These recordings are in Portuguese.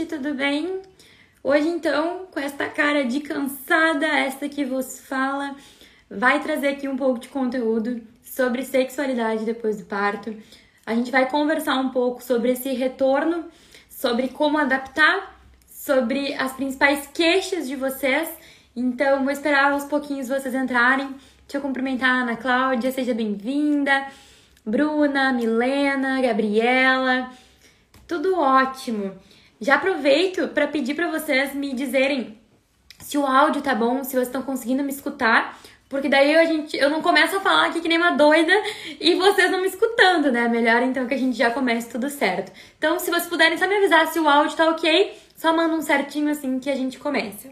gente, tudo bem? Hoje, então, com esta cara de cansada, esta que vos fala, vai trazer aqui um pouco de conteúdo sobre sexualidade depois do parto. A gente vai conversar um pouco sobre esse retorno, sobre como adaptar, sobre as principais queixas de vocês. Então, vou esperar aos pouquinhos vocês entrarem. Deixa eu cumprimentar a Ana Cláudia, seja bem-vinda. Bruna, Milena, Gabriela, tudo ótimo. Já aproveito para pedir para vocês me dizerem se o áudio tá bom, se vocês estão conseguindo me escutar, porque daí a gente, eu não começo a falar aqui que nem uma doida e vocês não me escutando, né? Melhor então que a gente já comece tudo certo. Então, se vocês puderem só me avisar se o áudio tá ok, só manda um certinho assim que a gente começa.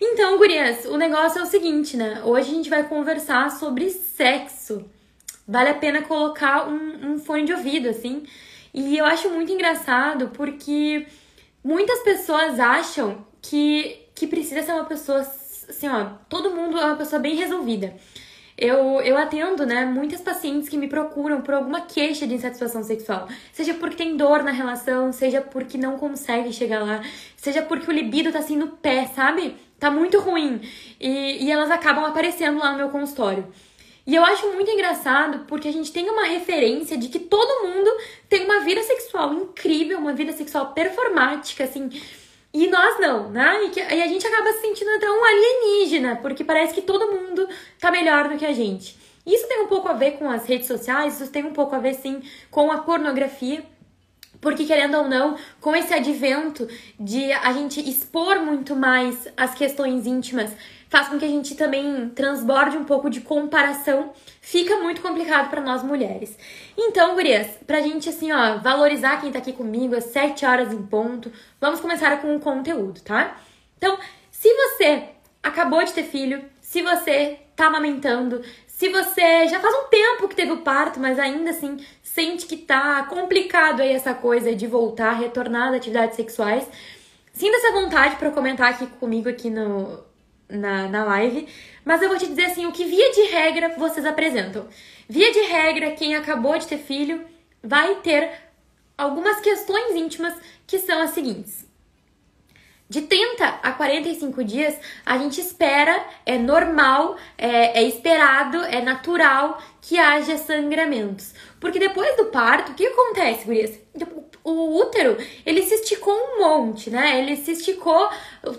Então, gurias, o negócio é o seguinte, né? Hoje a gente vai conversar sobre sexo. Vale a pena colocar um, um fone de ouvido, assim. E eu acho muito engraçado porque muitas pessoas acham que, que precisa ser uma pessoa, assim, ó, todo mundo é uma pessoa bem resolvida. Eu, eu atendo, né, muitas pacientes que me procuram por alguma queixa de insatisfação sexual. Seja porque tem dor na relação, seja porque não consegue chegar lá, seja porque o libido tá assim no pé, sabe? Tá muito ruim. E, e elas acabam aparecendo lá no meu consultório. E eu acho muito engraçado porque a gente tem uma referência de que todo mundo tem uma vida sexual incrível, uma vida sexual performática, assim. E nós não, né? E, que, e a gente acaba se sentindo até um alienígena, porque parece que todo mundo tá melhor do que a gente. Isso tem um pouco a ver com as redes sociais, isso tem um pouco a ver, sim, com a pornografia. Porque, querendo ou não, com esse advento de a gente expor muito mais as questões íntimas faz com que a gente também transborde um pouco de comparação, fica muito complicado para nós mulheres. Então, gurias, pra gente assim, ó, valorizar quem tá aqui comigo às 7 horas em ponto, vamos começar com o conteúdo, tá? Então, se você acabou de ter filho, se você tá amamentando, se você já faz um tempo que teve o parto, mas ainda assim sente que tá complicado aí essa coisa de voltar, retornar às atividades sexuais, sinta essa vontade para comentar aqui comigo aqui no, na, na live, mas eu vou te dizer assim, o que via de regra vocês apresentam. Via de regra, quem acabou de ter filho vai ter algumas questões íntimas que são as seguintes. De 30 a 45 dias, a gente espera, é normal, é, é, esperado, é natural que haja sangramentos. Porque depois do parto, o que acontece, gurias? O útero, ele se esticou um monte, né? Ele se esticou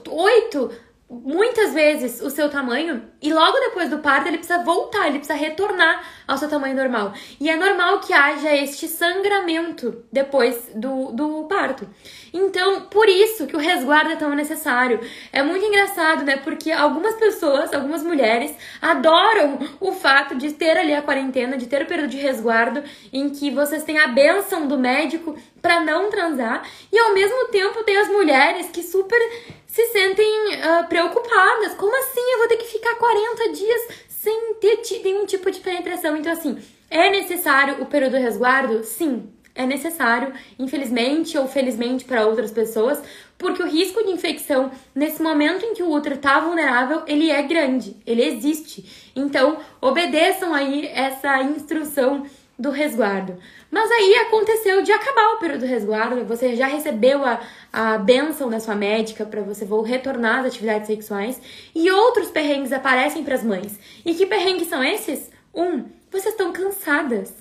8, muitas vezes o seu tamanho e logo depois do parto ele precisa voltar, ele precisa retornar ao seu tamanho normal. E é normal que haja este sangramento depois do, do parto. Então, por isso que o resguardo é tão necessário. É muito engraçado, né? Porque algumas pessoas, algumas mulheres, adoram o fato de ter ali a quarentena, de ter o período de resguardo em que vocês têm a benção do médico para não transar, e ao mesmo tempo tem as mulheres que super se sentem uh, preocupadas. Como assim? Eu vou ter que ficar 40 dias sem ter nenhum tipo de penetração. Então, assim, é necessário o período resguardo? Sim, é necessário, infelizmente ou felizmente para outras pessoas, porque o risco de infecção nesse momento em que o útero está vulnerável, ele é grande, ele existe. Então, obedeçam aí essa instrução do resguardo. Mas aí aconteceu de acabar o período do resguardo, você já recebeu a, a benção da sua médica para você vou retornar às atividades sexuais e outros perrengues aparecem para as mães. E que perrengues são esses? Um, vocês estão cansadas,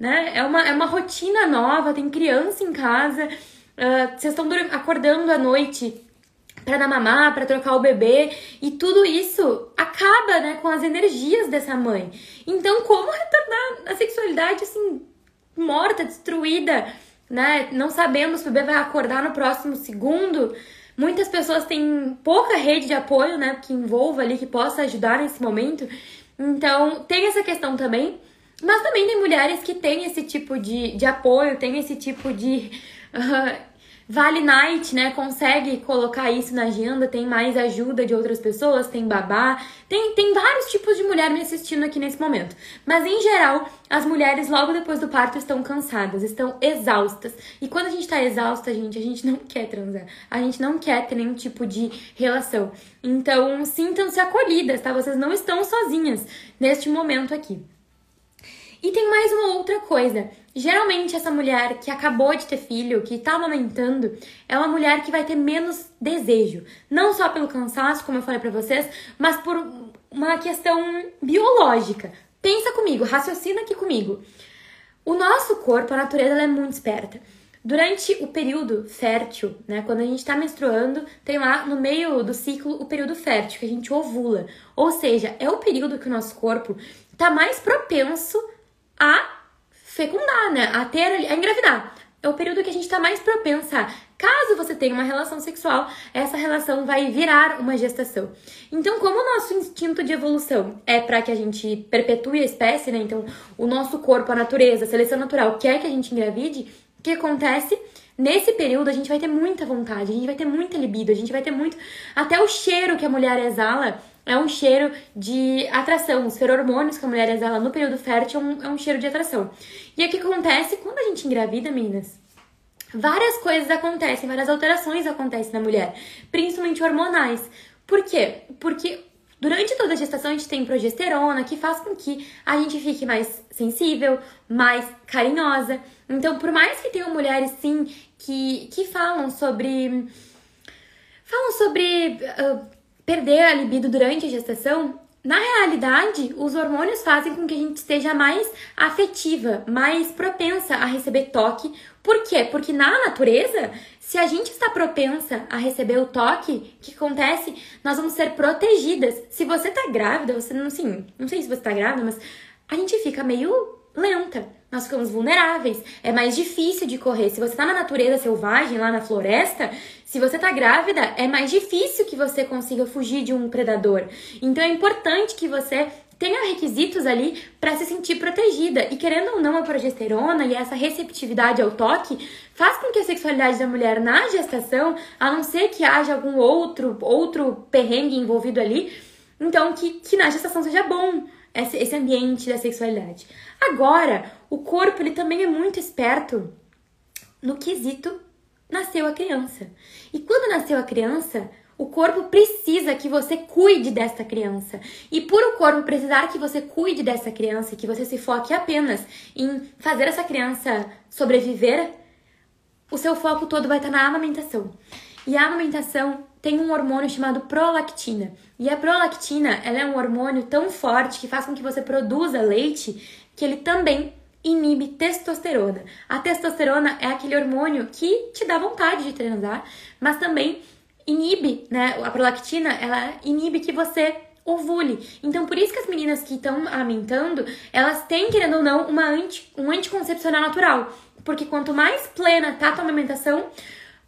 né? É uma, é uma rotina nova, tem criança em casa, uh, vocês estão acordando à noite para dar mamar, para trocar o bebê, e tudo isso acaba, né, com as energias dessa mãe. Então, como retornar a sexualidade assim morta, destruída, né? Não sabendo se o bebê vai acordar no próximo segundo. Muitas pessoas têm pouca rede de apoio, né? Que envolva ali, que possa ajudar nesse momento. Então, tem essa questão também. Mas também tem mulheres que têm esse tipo de, de apoio, tem esse tipo de. Uh, Vale Night, né, consegue colocar isso na agenda, tem mais ajuda de outras pessoas, tem babá, tem, tem vários tipos de mulher me assistindo aqui nesse momento. Mas em geral, as mulheres logo depois do parto estão cansadas, estão exaustas. E quando a gente tá exausta, gente, a gente não quer transar. A gente não quer ter nenhum tipo de relação. Então, sintam-se acolhidas, tá? Vocês não estão sozinhas neste momento aqui. E tem mais uma outra coisa. Geralmente, essa mulher que acabou de ter filho, que tá amamentando, é uma mulher que vai ter menos desejo. Não só pelo cansaço, como eu falei pra vocês, mas por uma questão biológica. Pensa comigo, raciocina aqui comigo. O nosso corpo, a natureza, é muito esperta. Durante o período fértil, né, quando a gente está menstruando, tem lá no meio do ciclo o período fértil, que a gente ovula. Ou seja, é o período que o nosso corpo está mais propenso a fecundar, né? A ter, a engravidar. É o período que a gente está mais propensa Caso você tenha uma relação sexual, essa relação vai virar uma gestação. Então, como o nosso instinto de evolução é para que a gente perpetue a espécie, né? Então, o nosso corpo, a natureza, a seleção natural quer que a gente engravide, o que acontece? Nesse período, a gente vai ter muita vontade, a gente vai ter muita libido, a gente vai ter muito. Até o cheiro que a mulher exala é um cheiro de atração. Os feromônios que a mulher exala no período fértil é um, é um cheiro de atração. E o que acontece quando a gente engravida, meninas? Várias coisas acontecem, várias alterações acontecem na mulher, principalmente hormonais. Por quê? Porque Durante toda a gestação, a gente tem progesterona, que faz com que a gente fique mais sensível, mais carinhosa. Então, por mais que tenham mulheres, sim, que, que falam sobre. falam sobre uh, perder a libido durante a gestação, na realidade, os hormônios fazem com que a gente esteja mais afetiva, mais propensa a receber toque. Por quê? Porque na natureza, se a gente está propensa a receber o toque, o que acontece? Nós vamos ser protegidas. Se você tá grávida, você não, assim, não sei se você tá grávida, mas a gente fica meio lenta. Nós ficamos vulneráveis. É mais difícil de correr. Se você tá na natureza selvagem, lá na floresta, se você tá grávida, é mais difícil que você consiga fugir de um predador. Então é importante que você tenha requisitos ali para se sentir protegida. E querendo ou não, a progesterona e essa receptividade ao toque faz com que a sexualidade da mulher na gestação, a não ser que haja algum outro outro perrengue envolvido ali, então que, que na gestação seja bom esse, esse ambiente da sexualidade. Agora, o corpo ele também é muito esperto no quesito nasceu a criança. E quando nasceu a criança, o corpo precisa que você cuide dessa criança. E por o corpo precisar que você cuide dessa criança que você se foque apenas em fazer essa criança sobreviver, o seu foco todo vai estar na amamentação. E a amamentação tem um hormônio chamado prolactina. E a prolactina, ela é um hormônio tão forte que faz com que você produza leite que ele também inibe testosterona. A testosterona é aquele hormônio que te dá vontade de transar, mas também inibe, né? A prolactina, ela inibe que você ovule. Então, por isso que as meninas que estão amamentando, elas têm, querendo ou não, uma anti, um anticoncepcional natural. Porque quanto mais plena tá a tua amamentação,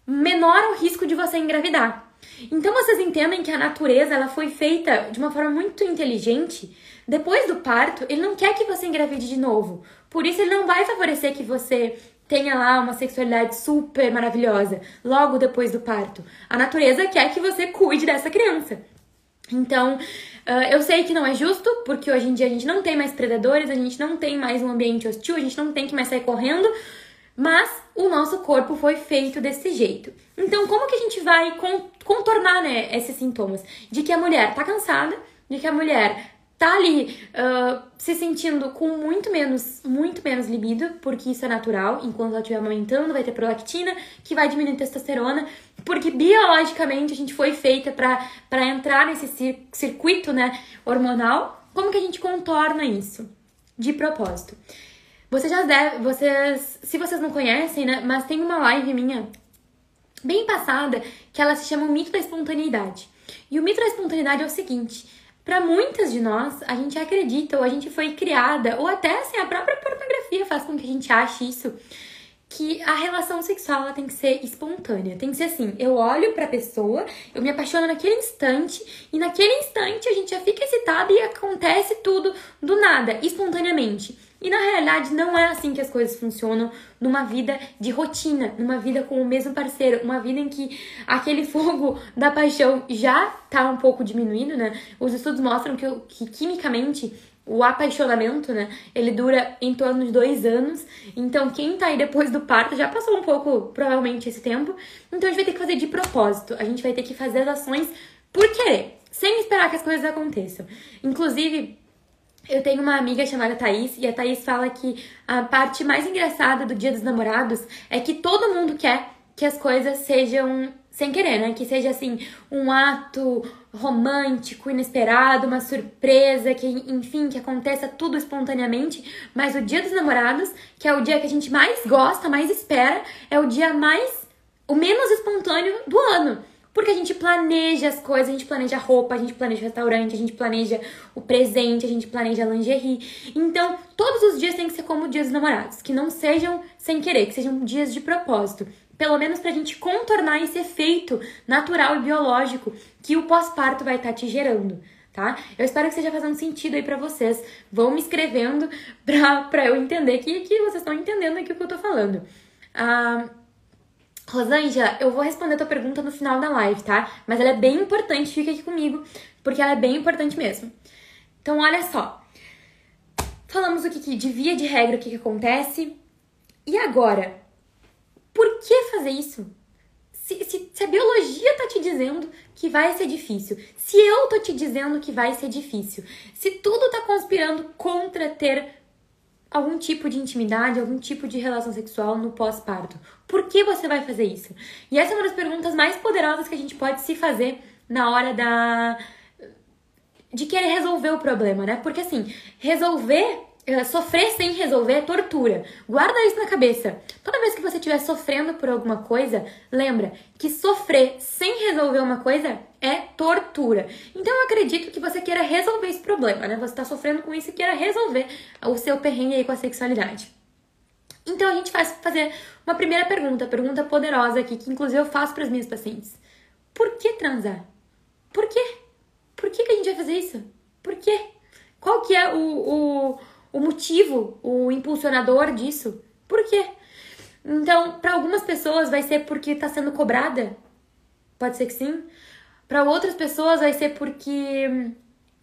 menor o risco de você engravidar. Então vocês entendem que a natureza ela foi feita de uma forma muito inteligente. Depois do parto, ele não quer que você engravide de novo. Por isso ele não vai favorecer que você tenha lá uma sexualidade super maravilhosa logo depois do parto. A natureza quer que você cuide dessa criança. Então, uh, eu sei que não é justo, porque hoje em dia a gente não tem mais predadores, a gente não tem mais um ambiente hostil, a gente não tem que mais sair correndo, mas o nosso corpo foi feito desse jeito. Então, como que a gente vai contornar né, esses sintomas? De que a mulher tá cansada, de que a mulher tá ali uh, se sentindo com muito menos, muito menos libido, porque isso é natural, enquanto ela estiver amamentando, vai ter prolactina, que vai diminuir a testosterona, porque biologicamente a gente foi feita para entrar nesse cir circuito né, hormonal. Como que a gente contorna isso? De propósito. Vocês já devem, vocês, se vocês não conhecem, né, mas tem uma live minha bem passada que ela se chama o mito da espontaneidade. E o mito da espontaneidade é o seguinte: para muitas de nós, a gente acredita ou a gente foi criada, ou até assim, a própria pornografia faz com que a gente ache isso, que a relação sexual ela tem que ser espontânea. Tem que ser assim, eu olho pra pessoa, eu me apaixono naquele instante, e naquele instante a gente já fica excitada e acontece tudo do nada, espontaneamente. E na realidade não é assim que as coisas funcionam numa vida de rotina, numa vida com o mesmo parceiro, uma vida em que aquele fogo da paixão já tá um pouco diminuído, né? Os estudos mostram que, que quimicamente o apaixonamento, né, ele dura em torno de dois anos. Então, quem tá aí depois do parto já passou um pouco, provavelmente, esse tempo. Então, a gente vai ter que fazer de propósito. A gente vai ter que fazer as ações por querer, sem esperar que as coisas aconteçam. Inclusive, eu tenho uma amiga chamada Thaís e a Thaís fala que a parte mais engraçada do Dia dos Namorados é que todo mundo quer que as coisas sejam sem querer, né? Que seja assim um ato romântico, inesperado, uma surpresa, que enfim, que aconteça tudo espontaneamente, mas o Dia dos Namorados, que é o dia que a gente mais gosta, mais espera, é o dia mais o menos espontâneo do ano. Porque a gente planeja as coisas, a gente planeja a roupa, a gente planeja o restaurante, a gente planeja o presente, a gente planeja a lingerie. Então, todos os dias tem que ser como o dia dos namorados, que não sejam sem querer, que sejam dias de propósito. Pelo menos pra gente contornar esse efeito natural e biológico que o pós-parto vai estar tá te gerando. Tá? Eu espero que esteja fazendo sentido aí para vocês. Vão me escrevendo pra, pra eu entender que, que vocês estão entendendo aqui o que eu tô falando. Ah, Rosângela, eu vou responder a tua pergunta no final da live, tá? Mas ela é bem importante, fica aqui comigo, porque ela é bem importante mesmo. Então, olha só. Falamos o que, que de via de regra, o que, que acontece. E agora? Por que fazer isso? Se, se, se, a biologia tá te dizendo que vai ser difícil, se eu tô te dizendo que vai ser difícil, se tudo tá conspirando contra ter algum tipo de intimidade, algum tipo de relação sexual no pós-parto. Por que você vai fazer isso? E essa é uma das perguntas mais poderosas que a gente pode se fazer na hora da de querer resolver o problema, né? Porque assim, resolver eh, sofrer sem resolver é tortura. Guarda isso na cabeça. Toda vez que você estiver sofrendo por alguma coisa, lembra que sofrer sem resolver uma coisa é tortura. Então eu acredito que você queira resolver esse problema, né? Você está sofrendo com isso e queira resolver o seu perrengue aí com a sexualidade. Então a gente vai fazer uma primeira pergunta, pergunta poderosa aqui, que inclusive eu faço para as minhas pacientes. Por que transar? Por quê? Por que, que a gente vai fazer isso? Por quê? Qual que é o, o o motivo, o impulsionador disso. Por quê? Então, para algumas pessoas vai ser porque está sendo cobrada. Pode ser que sim. Para outras pessoas vai ser porque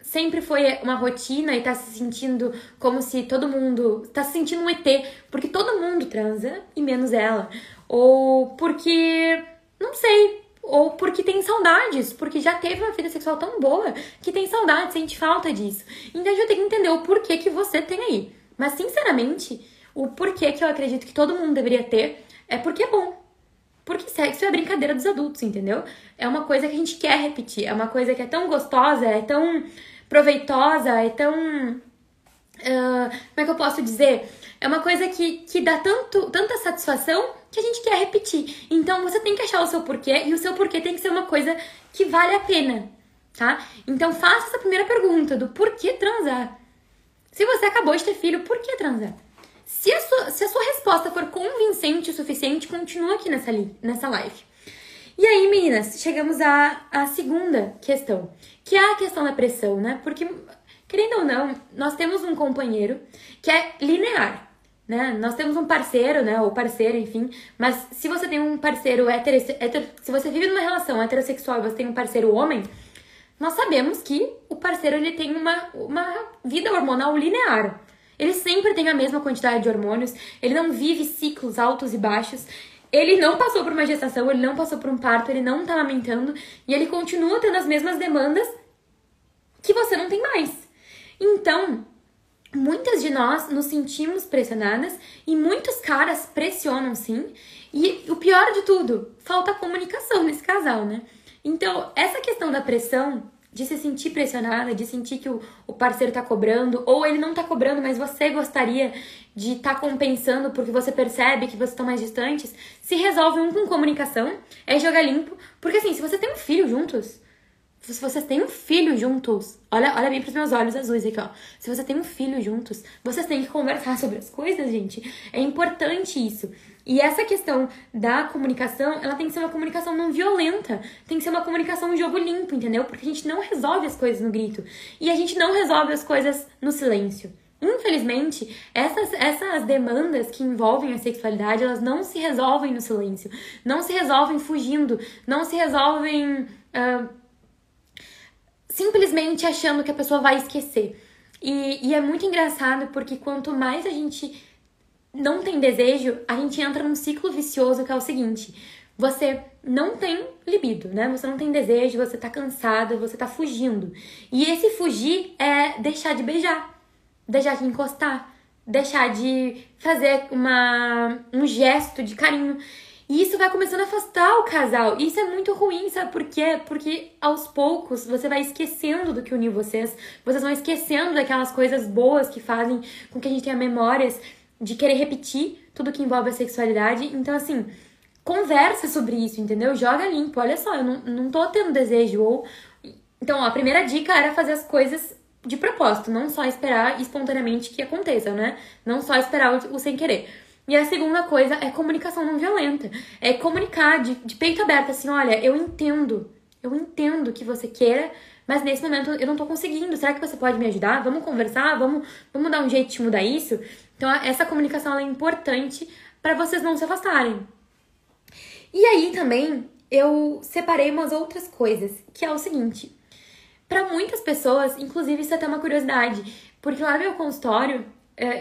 sempre foi uma rotina e tá se sentindo como se todo mundo tá se sentindo um ET, porque todo mundo transa e menos ela. Ou porque não sei, ou porque tem saudades, porque já teve uma vida sexual tão boa que tem saudade, sente falta disso. Então a gente que entender o porquê que você tem aí. Mas sinceramente, o porquê que eu acredito que todo mundo deveria ter é porque é bom. Porque sexo é brincadeira dos adultos, entendeu? É uma coisa que a gente quer repetir, é uma coisa que é tão gostosa, é tão proveitosa, é tão Uh, como é que eu posso dizer? É uma coisa que, que dá tanto, tanta satisfação que a gente quer repetir. Então você tem que achar o seu porquê e o seu porquê tem que ser uma coisa que vale a pena, tá? Então faça essa primeira pergunta do porquê transar. Se você acabou de ter filho, por que transar? Se a sua, se a sua resposta for convincente o suficiente, continua aqui nessa, nessa live. E aí, meninas, chegamos à, à segunda questão, que é a questão da pressão, né? Porque Querendo ou não, nós temos um companheiro que é linear, né? Nós temos um parceiro, né? Ou parceira, enfim. Mas se você tem um parceiro hétero, hétero se você vive numa relação heterossexual e você tem um parceiro homem, nós sabemos que o parceiro ele tem uma, uma vida hormonal linear. Ele sempre tem a mesma quantidade de hormônios, ele não vive ciclos altos e baixos. Ele não passou por uma gestação, ele não passou por um parto, ele não tá amamentando e ele continua tendo as mesmas demandas que você não tem mais. Então, muitas de nós nos sentimos pressionadas e muitos caras pressionam sim. E o pior de tudo, falta comunicação nesse casal, né? Então, essa questão da pressão, de se sentir pressionada, de sentir que o, o parceiro tá cobrando, ou ele não tá cobrando, mas você gostaria de estar tá compensando porque você percebe que vocês estão mais distantes, se resolve um com comunicação, é jogar limpo. Porque assim, se você tem um filho juntos, se vocês têm um filho juntos, olha, olha bem pros meus olhos azuis aqui, ó. Se você tem um filho juntos, vocês têm que conversar sobre as coisas, gente. É importante isso. E essa questão da comunicação, ela tem que ser uma comunicação não violenta. Tem que ser uma comunicação de jogo limpo, entendeu? Porque a gente não resolve as coisas no grito. E a gente não resolve as coisas no silêncio. Infelizmente, essas, essas demandas que envolvem a sexualidade, elas não se resolvem no silêncio. Não se resolvem fugindo. Não se resolvem. Uh, simplesmente achando que a pessoa vai esquecer. E, e é muito engraçado porque quanto mais a gente não tem desejo, a gente entra num ciclo vicioso que é o seguinte: você não tem libido, né? Você não tem desejo, você tá cansado, você tá fugindo. E esse fugir é deixar de beijar. deixar de encostar, deixar de fazer uma, um gesto de carinho. E isso vai começando a afastar o casal. E isso é muito ruim, sabe por quê? Porque aos poucos você vai esquecendo do que uniu vocês. Vocês vão esquecendo daquelas coisas boas que fazem com que a gente tenha memórias de querer repetir tudo que envolve a sexualidade. Então, assim, conversa sobre isso, entendeu? Joga limpo. Olha só, eu não, não tô tendo desejo. Ou. Então, ó, a primeira dica era fazer as coisas de propósito, não só esperar espontaneamente que aconteça, né? Não só esperar o, o sem querer. E a segunda coisa é comunicação não violenta. É comunicar de, de peito aberto, assim, olha, eu entendo, eu entendo que você queira, mas nesse momento eu não tô conseguindo. Será que você pode me ajudar? Vamos conversar? Vamos, vamos dar um jeito de mudar isso? Então, essa comunicação é importante para vocês não se afastarem. E aí também eu separei umas outras coisas, que é o seguinte. Para muitas pessoas, inclusive isso é até uma curiosidade, porque lá no meu consultório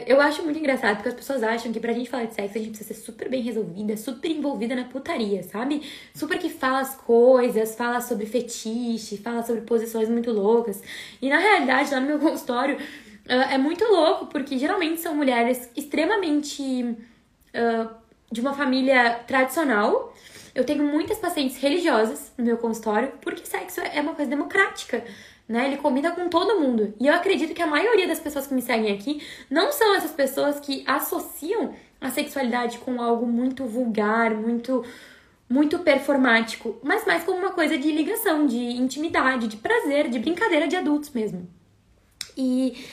eu acho muito engraçado, porque as pessoas acham que pra gente falar de sexo, a gente precisa ser super bem resolvida, super envolvida na putaria, sabe? Super que fala as coisas, fala sobre fetiche, fala sobre posições muito loucas. E na realidade, lá no meu consultório, uh, é muito louco, porque geralmente são mulheres extremamente uh, de uma família tradicional. Eu tenho muitas pacientes religiosas no meu consultório, porque sexo é uma coisa democrática né? Ele combina com todo mundo. E eu acredito que a maioria das pessoas que me seguem aqui não são essas pessoas que associam a sexualidade com algo muito vulgar, muito muito performático, mas mais como uma coisa de ligação, de intimidade, de prazer, de brincadeira de adultos mesmo. E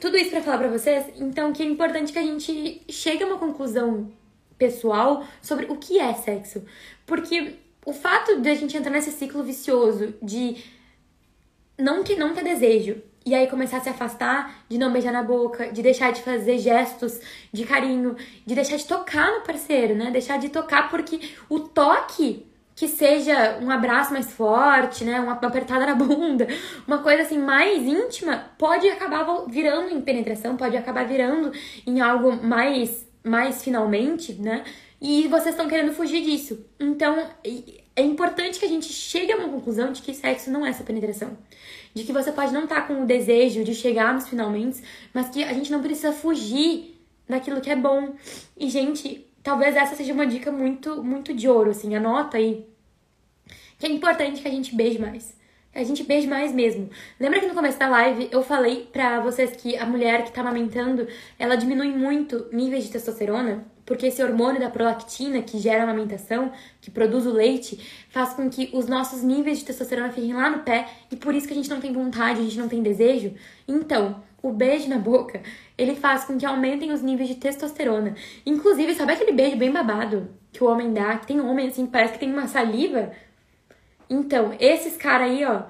tudo isso para falar para vocês, então que é importante que a gente chegue a uma conclusão pessoal sobre o que é sexo, porque o fato de a gente entrar nesse ciclo vicioso de não que não ter desejo. E aí começar a se afastar, de não beijar na boca, de deixar de fazer gestos de carinho, de deixar de tocar no parceiro, né? Deixar de tocar porque o toque que seja um abraço mais forte, né, uma apertada na bunda, uma coisa assim mais íntima, pode acabar virando em penetração, pode acabar virando em algo mais mais finalmente, né? E vocês estão querendo fugir disso. Então, é importante que a gente chegue a uma conclusão de que sexo não é essa penetração. De que você pode não estar tá com o desejo de chegar nos finalmente, mas que a gente não precisa fugir daquilo que é bom. E, gente, talvez essa seja uma dica muito, muito de ouro, assim, anota aí. Que é importante que a gente beije mais. Que a gente beije mais mesmo. Lembra que no começo da live eu falei pra vocês que a mulher que tá amamentando, ela diminui muito níveis de testosterona? Porque esse hormônio da prolactina, que gera a amamentação, que produz o leite, faz com que os nossos níveis de testosterona fiquem lá no pé e por isso que a gente não tem vontade, a gente não tem desejo. Então, o beijo na boca, ele faz com que aumentem os níveis de testosterona. Inclusive, sabe aquele beijo bem babado que o homem dá? Que tem homem assim, que parece que tem uma saliva? Então, esses caras aí, ó,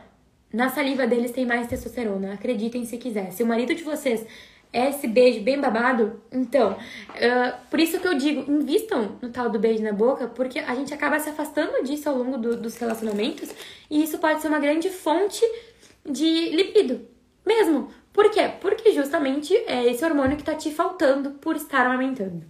na saliva deles tem mais testosterona. Acreditem se quiser. Se o marido de vocês esse beijo bem babado. Então, uh, por isso que eu digo, invistam no tal do beijo na boca, porque a gente acaba se afastando disso ao longo do, dos relacionamentos e isso pode ser uma grande fonte de libido, mesmo. Por quê? Porque justamente é esse hormônio que tá te faltando por estar amamentando.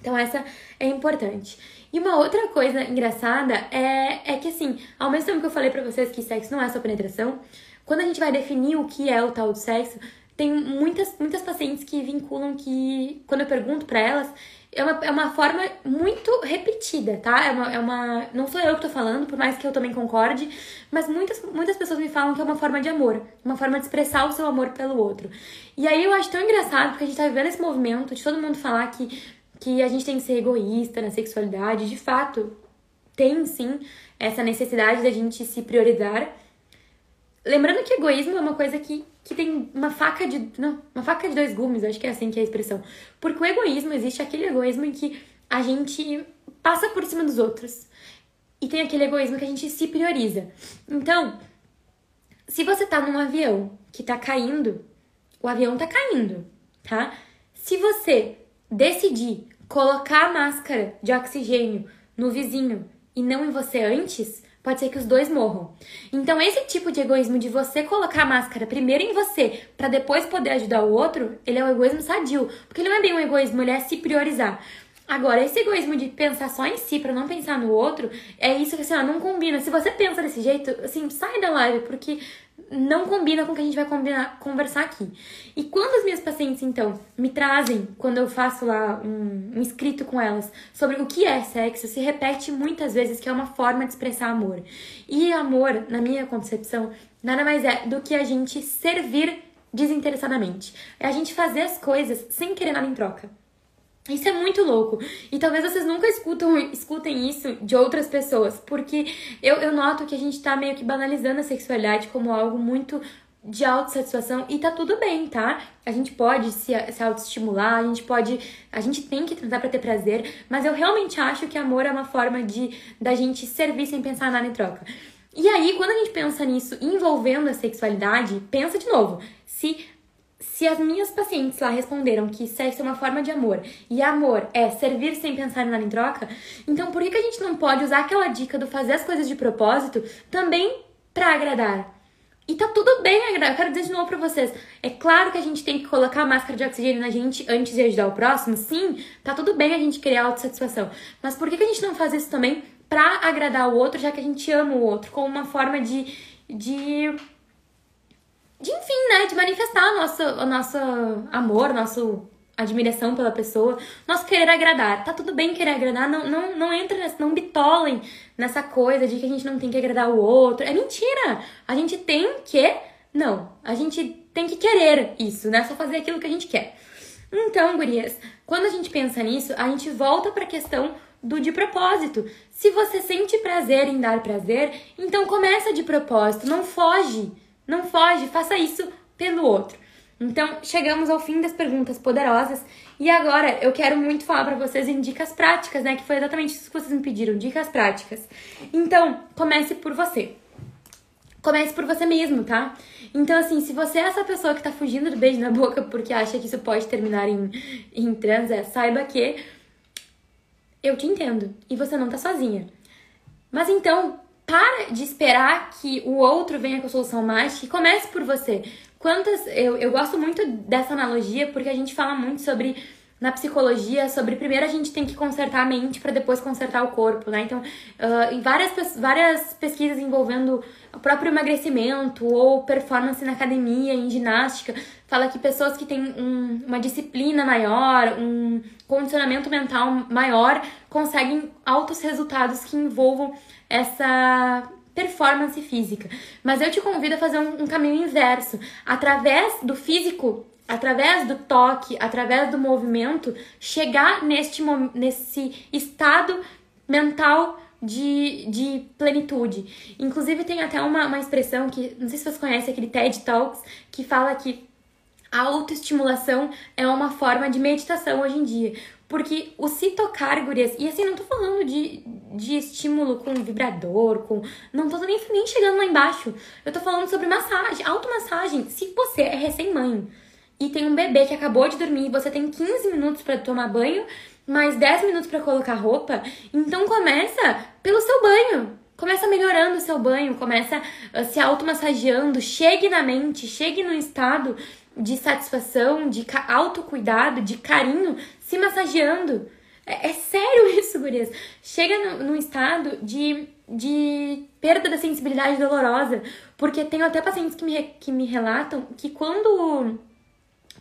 Então, essa é importante. E uma outra coisa engraçada é, é que, assim, ao mesmo tempo que eu falei pra vocês que sexo não é só penetração, quando a gente vai definir o que é o tal do sexo, tem muitas, muitas pacientes que vinculam que, quando eu pergunto para elas, é uma, é uma forma muito repetida, tá? É uma, é uma. Não sou eu que tô falando, por mais que eu também concorde, mas muitas, muitas pessoas me falam que é uma forma de amor, uma forma de expressar o seu amor pelo outro. E aí eu acho tão engraçado, porque a gente tá vivendo esse movimento de todo mundo falar que, que a gente tem que ser egoísta na sexualidade. De fato, tem sim essa necessidade da gente se priorizar. Lembrando que egoísmo é uma coisa que que tem uma faca de. Não, uma faca de dois gumes, acho que é assim que é a expressão. Porque o egoísmo existe aquele egoísmo em que a gente passa por cima dos outros. E tem aquele egoísmo que a gente se prioriza. Então, se você tá num avião que tá caindo, o avião tá caindo, tá? Se você decidir colocar a máscara de oxigênio no vizinho e não em você antes, pode ser que os dois morram. Então, esse tipo de egoísmo de você colocar a máscara primeiro em você para depois poder ajudar o outro, ele é um egoísmo sadio, porque ele não é bem um egoísmo, ele é se priorizar. Agora, esse egoísmo de pensar só em si para não pensar no outro, é isso que assim, ó, não combina. Se você pensa desse jeito, assim, sai da live, porque não combina com o que a gente vai combinar, conversar aqui. E quando as minhas pacientes, então, me trazem, quando eu faço lá um, um escrito com elas sobre o que é sexo, se repete muitas vezes que é uma forma de expressar amor. E amor, na minha concepção, nada mais é do que a gente servir desinteressadamente. É a gente fazer as coisas sem querer nada em troca. Isso é muito louco. E talvez vocês nunca escutam, escutem isso de outras pessoas, porque eu, eu noto que a gente tá meio que banalizando a sexualidade como algo muito de autossatisfação e tá tudo bem, tá? A gente pode se, se autoestimular, a gente pode. A gente tem que tentar pra ter prazer, mas eu realmente acho que amor é uma forma de da gente servir sem pensar nada em troca. E aí, quando a gente pensa nisso envolvendo a sexualidade, pensa de novo. Se se as minhas pacientes lá responderam que sexo é uma forma de amor e amor é servir sem pensar em nada em troca, então por que, que a gente não pode usar aquela dica do fazer as coisas de propósito também para agradar? E tá tudo bem agradar. Eu quero dizer de novo pra vocês. É claro que a gente tem que colocar a máscara de oxigênio na gente antes de ajudar o próximo. Sim, tá tudo bem a gente querer autossatisfação. Mas por que, que a gente não faz isso também pra agradar o outro, já que a gente ama o outro? Como uma forma de, de de enfim, né, de manifestar nosso, o nosso amor, nosso admiração pela pessoa, nosso querer agradar. Tá tudo bem querer agradar, não, não, não entra nessa, não bitolem nessa coisa de que a gente não tem que agradar o outro. É mentira! A gente tem que. Não, a gente tem que querer isso, né? Só fazer aquilo que a gente quer. Então, gurias, quando a gente pensa nisso, a gente volta para a questão do de propósito. Se você sente prazer em dar prazer, então começa de propósito, não foge. Não foge, faça isso pelo outro. Então, chegamos ao fim das perguntas poderosas e agora eu quero muito falar para vocês em dicas práticas, né? Que foi exatamente isso que vocês me pediram, dicas práticas. Então, comece por você. Comece por você mesmo, tá? Então, assim, se você é essa pessoa que tá fugindo do beijo na boca porque acha que isso pode terminar em, em transa, saiba que eu te entendo e você não tá sozinha. Mas então, para de esperar que o outro venha com a solução mágica e comece por você. Quantas. Eu, eu gosto muito dessa analogia porque a gente fala muito sobre na psicologia sobre primeiro a gente tem que consertar a mente para depois consertar o corpo, né? Então, uh, em várias, várias pesquisas envolvendo o próprio emagrecimento ou performance na academia, em ginástica, fala que pessoas que têm um, uma disciplina maior, um condicionamento mental maior, conseguem altos resultados que envolvam essa performance física. Mas eu te convido a fazer um, um caminho inverso. Através do físico através do toque, através do movimento, chegar neste, nesse estado mental de, de plenitude. Inclusive, tem até uma, uma expressão que, não sei se vocês conhecem, aquele TED Talks, que fala que a autoestimulação é uma forma de meditação hoje em dia. Porque o se tocar, gurias, e assim, não tô falando de, de estímulo com vibrador, com. Não tô nem, nem chegando lá embaixo. Eu tô falando sobre massagem, automassagem. Se você é recém-mãe, e tem um bebê que acabou de dormir você tem 15 minutos para tomar banho, mais 10 minutos para colocar roupa, então começa pelo seu banho. Começa melhorando o seu banho, começa uh, se automassageando, chegue na mente, chegue num estado de satisfação, de autocuidado, de carinho, se massageando. É, é sério isso, gurias. Chega num estado de, de perda da sensibilidade dolorosa. Porque tenho até pacientes que me, que me relatam que quando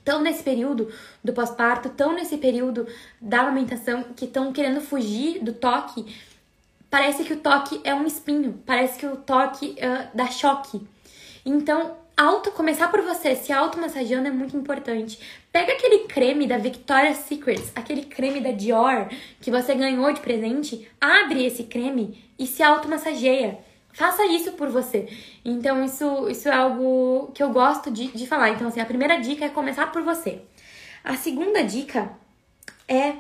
estão nesse período do pós-parto, estão nesse período da amamentação, que estão querendo fugir do toque, parece que o toque é um espinho, parece que o toque uh, dá choque. Então, auto começar por você, se automassageando é muito importante. Pega aquele creme da Victoria's Secret, aquele creme da Dior que você ganhou de presente, abre esse creme e se automassageia. Faça isso por você. Então, isso, isso é algo que eu gosto de, de falar. Então, assim, a primeira dica é começar por você. A segunda dica é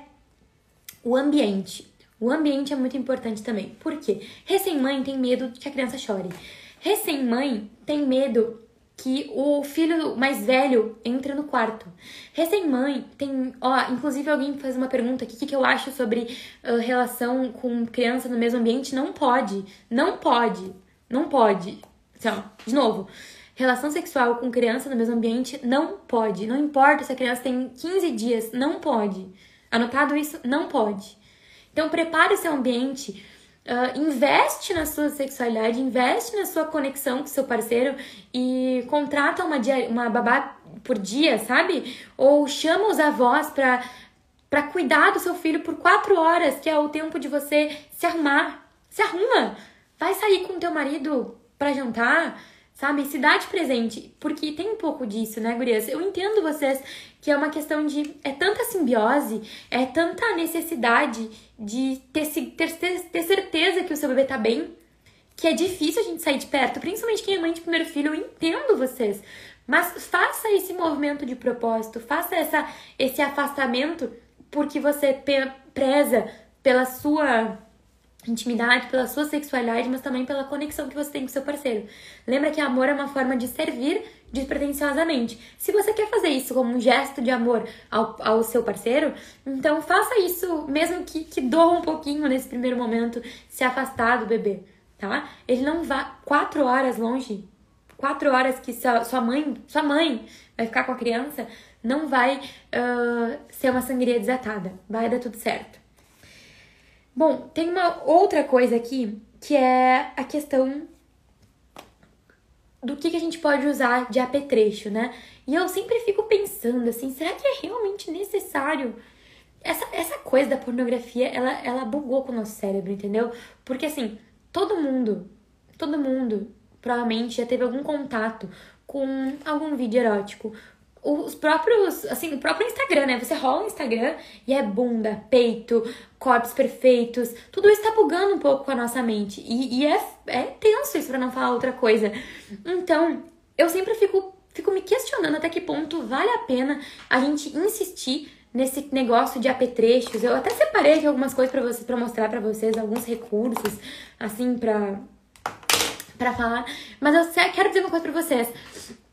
o ambiente. O ambiente é muito importante também. Por quê? Recém-mãe tem medo de que a criança chore. Recém-mãe tem medo que o filho mais velho entra no quarto. Recém-mãe tem. Ó, inclusive alguém faz uma pergunta aqui: o que, que eu acho sobre uh, relação com criança no mesmo ambiente? Não pode. Não pode. Não pode. Então, de novo. Relação sexual com criança no mesmo ambiente não pode. Não importa se a criança tem 15 dias, não pode. Anotado isso? Não pode. Então, prepare o seu ambiente Uh, investe na sua sexualidade, investe na sua conexão com seu parceiro e contrata uma, uma babá por dia, sabe? Ou chama os avós pra, pra cuidar do seu filho por quatro horas, que é o tempo de você se arrumar. Se arruma! Vai sair com teu marido para jantar, sabe? Se dá de presente, porque tem um pouco disso, né, gurias? Eu entendo vocês que é uma questão de. É tanta simbiose, é tanta necessidade de ter, ter, ter certeza que o seu bebê tá bem, que é difícil a gente sair de perto, principalmente quem é mãe de primeiro filho, eu entendo vocês. Mas faça esse movimento de propósito, faça essa, esse afastamento porque você preza pela sua intimidade, pela sua sexualidade, mas também pela conexão que você tem com seu parceiro. Lembra que amor é uma forma de servir despretensiosamente. Se você quer fazer isso como um gesto de amor ao, ao seu parceiro, então faça isso, mesmo que, que doa um pouquinho nesse primeiro momento, se afastar do bebê, tá? Ele não vá quatro horas longe, quatro horas que sua, sua mãe, sua mãe vai ficar com a criança, não vai uh, ser uma sangria desatada, vai dar tudo certo. Bom, tem uma outra coisa aqui que é a questão do que, que a gente pode usar de apetrecho, né? E eu sempre fico pensando assim, será que é realmente necessário? Essa, essa coisa da pornografia, ela, ela bugou com o nosso cérebro, entendeu? Porque assim, todo mundo, todo mundo provavelmente já teve algum contato com algum vídeo erótico, os próprios, assim, o próprio Instagram, né? Você rola o Instagram e é bunda, peito, corpos perfeitos. Tudo isso tá bugando um pouco com a nossa mente. E, e é, é tenso isso pra não falar outra coisa. Então, eu sempre fico, fico me questionando até que ponto vale a pena a gente insistir nesse negócio de apetrechos. Eu até separei aqui algumas coisas para vocês, para mostrar para vocês alguns recursos, assim, pra, pra falar. Mas eu quero dizer uma coisa pra vocês.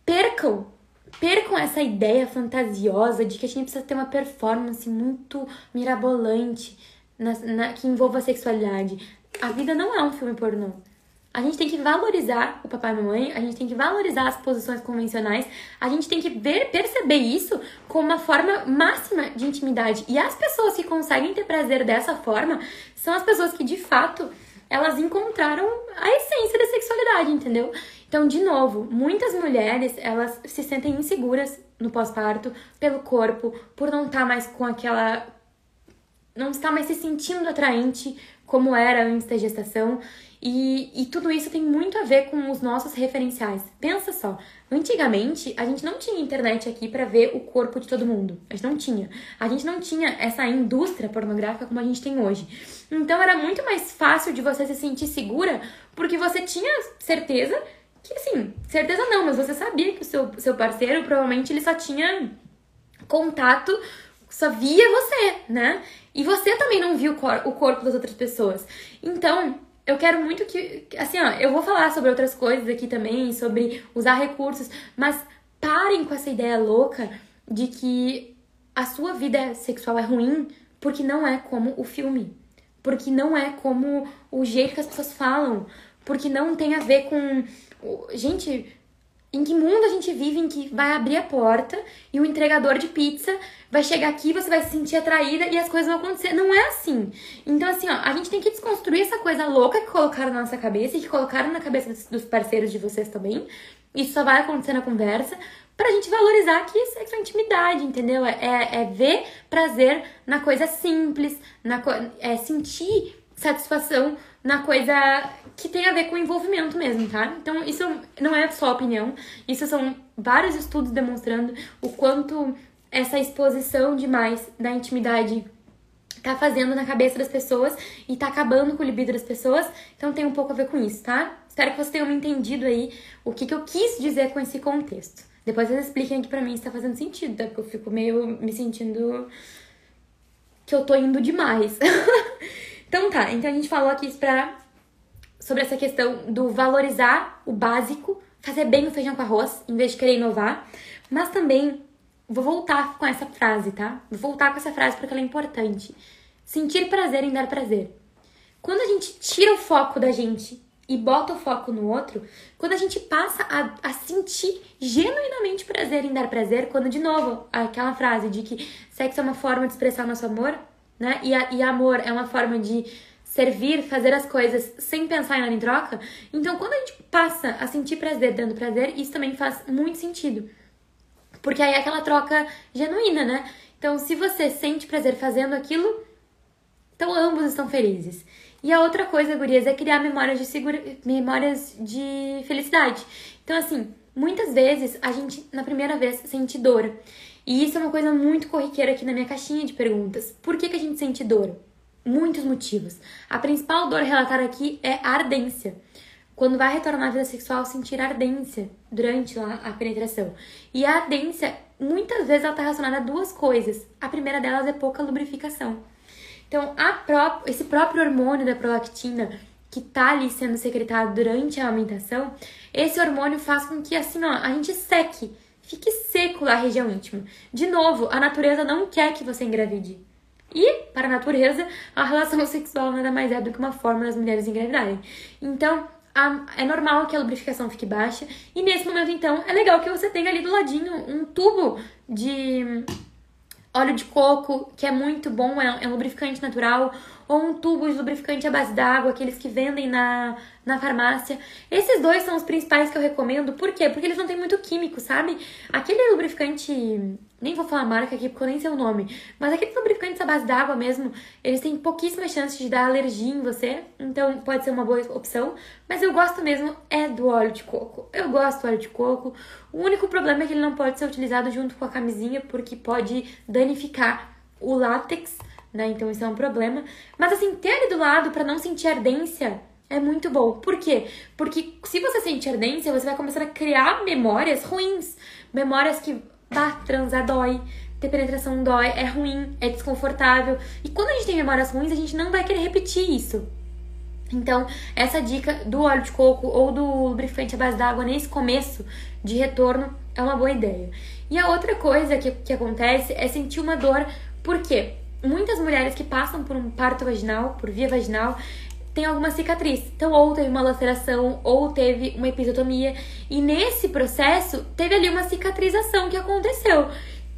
Percam percam essa ideia fantasiosa de que a gente precisa ter uma performance muito mirabolante na, na, que envolva a sexualidade. A vida não é um filme pornô. A gente tem que valorizar o papai e a mamãe, a gente tem que valorizar as posições convencionais, a gente tem que ver, perceber isso como uma forma máxima de intimidade. E as pessoas que conseguem ter prazer dessa forma são as pessoas que de fato elas encontraram a essência da sexualidade, entendeu? Então, de novo, muitas mulheres, elas se sentem inseguras no pós-parto pelo corpo, por não estar tá mais com aquela não estar mais se sentindo atraente como era antes da gestação. E, e tudo isso tem muito a ver com os nossos referenciais. Pensa só, antigamente a gente não tinha internet aqui para ver o corpo de todo mundo. A gente não tinha. A gente não tinha essa indústria pornográfica como a gente tem hoje. Então era muito mais fácil de você se sentir segura porque você tinha certeza que, assim, certeza não, mas você sabia que o seu, seu parceiro provavelmente ele só tinha contato, só via você, né? E você também não viu cor o corpo das outras pessoas. Então, eu quero muito que. Assim, ó, eu vou falar sobre outras coisas aqui também, sobre usar recursos, mas parem com essa ideia louca de que a sua vida sexual é ruim porque não é como o filme. Porque não é como o jeito que as pessoas falam. Porque não tem a ver com. Gente, em que mundo a gente vive em que vai abrir a porta e o entregador de pizza vai chegar aqui, você vai se sentir atraída e as coisas vão acontecer? Não é assim. Então, assim, ó, a gente tem que desconstruir essa coisa louca que colocaram na nossa cabeça e que colocaram na cabeça dos parceiros de vocês também. Isso só vai acontecer na conversa pra gente valorizar que sexo é intimidade, entendeu? É, é, é ver prazer na coisa simples, na co é sentir satisfação na coisa que tem a ver com envolvimento mesmo, tá? Então, isso não é só opinião, isso são vários estudos demonstrando o quanto essa exposição demais da intimidade tá fazendo na cabeça das pessoas e tá acabando com o libido das pessoas. Então tem um pouco a ver com isso, tá? Espero que vocês tenham entendido aí o que, que eu quis dizer com esse contexto. Depois vocês expliquem aqui pra mim se tá fazendo sentido, tá? Porque eu fico meio me sentindo que eu tô indo demais. Então tá, então a gente falou aqui pra, sobre essa questão do valorizar o básico, fazer bem o feijão com arroz, em vez de querer inovar. Mas também vou voltar com essa frase, tá? Vou voltar com essa frase porque ela é importante. Sentir prazer em dar prazer. Quando a gente tira o foco da gente e bota o foco no outro, quando a gente passa a, a, sentir genuinamente prazer em dar prazer, quando, de novo, aquela frase de que sexo é uma forma de expressar nosso amor, né? E, a, e amor é uma forma de servir, fazer as coisas sem pensar em nada em troca. Então, quando a gente passa a sentir prazer dando prazer, isso também faz muito sentido. Porque aí é aquela troca genuína, né? Então, se você sente prazer fazendo aquilo, então ambos estão felizes. E a outra coisa, gurias, é criar memórias de segura... memórias de felicidade. Então, assim, muitas vezes a gente, na primeira vez, sente dor. E isso é uma coisa muito corriqueira aqui na minha caixinha de perguntas. Por que, que a gente sente dor? Muitos motivos. A principal dor relatada aqui é a ardência. Quando vai retornar à vida sexual, sentir ardência durante a penetração. E a ardência, muitas vezes, ela está relacionada a duas coisas. A primeira delas é pouca lubrificação. Então, pró esse próprio hormônio da prolactina que tá ali sendo secretado durante a amamentação, esse hormônio faz com que assim, ó, a gente seque, fique seco a região íntima. De novo, a natureza não quer que você engravide. E, para a natureza, a relação sexual nada mais é do que uma forma das mulheres engravidarem. Então, a, é normal que a lubrificação fique baixa. E nesse momento, então, é legal que você tenha ali do ladinho um tubo de óleo de coco, que é muito bom, é, é um lubrificante natural, ou um tubo de lubrificante à base d'água, aqueles que vendem na, na farmácia. Esses dois são os principais que eu recomendo. Por quê? Porque eles não têm muito químico, sabe? Aquele lubrificante, nem vou falar a marca aqui porque eu nem sei o nome, mas aqueles lubrificantes à base d'água mesmo, eles têm pouquíssimas chances de dar alergia em você, então pode ser uma boa opção. Mas eu gosto mesmo é do óleo de coco. Eu gosto do óleo de coco. O único problema é que ele não pode ser utilizado junto com a camisinha porque pode danificar o látex né? Então isso é um problema. Mas assim, ter ele do lado para não sentir ardência é muito bom. Por quê? Porque se você sente ardência, você vai começar a criar memórias ruins. Memórias que, bah, transar dói, ter penetração dói, é ruim, é desconfortável. E quando a gente tem memórias ruins, a gente não vai querer repetir isso. Então, essa dica do óleo de coco ou do lubrificante à base d'água nesse começo de retorno é uma boa ideia. E a outra coisa que, que acontece é sentir uma dor. Por quê? Muitas mulheres que passam por um parto vaginal, por via vaginal, tem alguma cicatriz. Então, ou teve uma laceração, ou teve uma episiotomia. E nesse processo, teve ali uma cicatrização que aconteceu.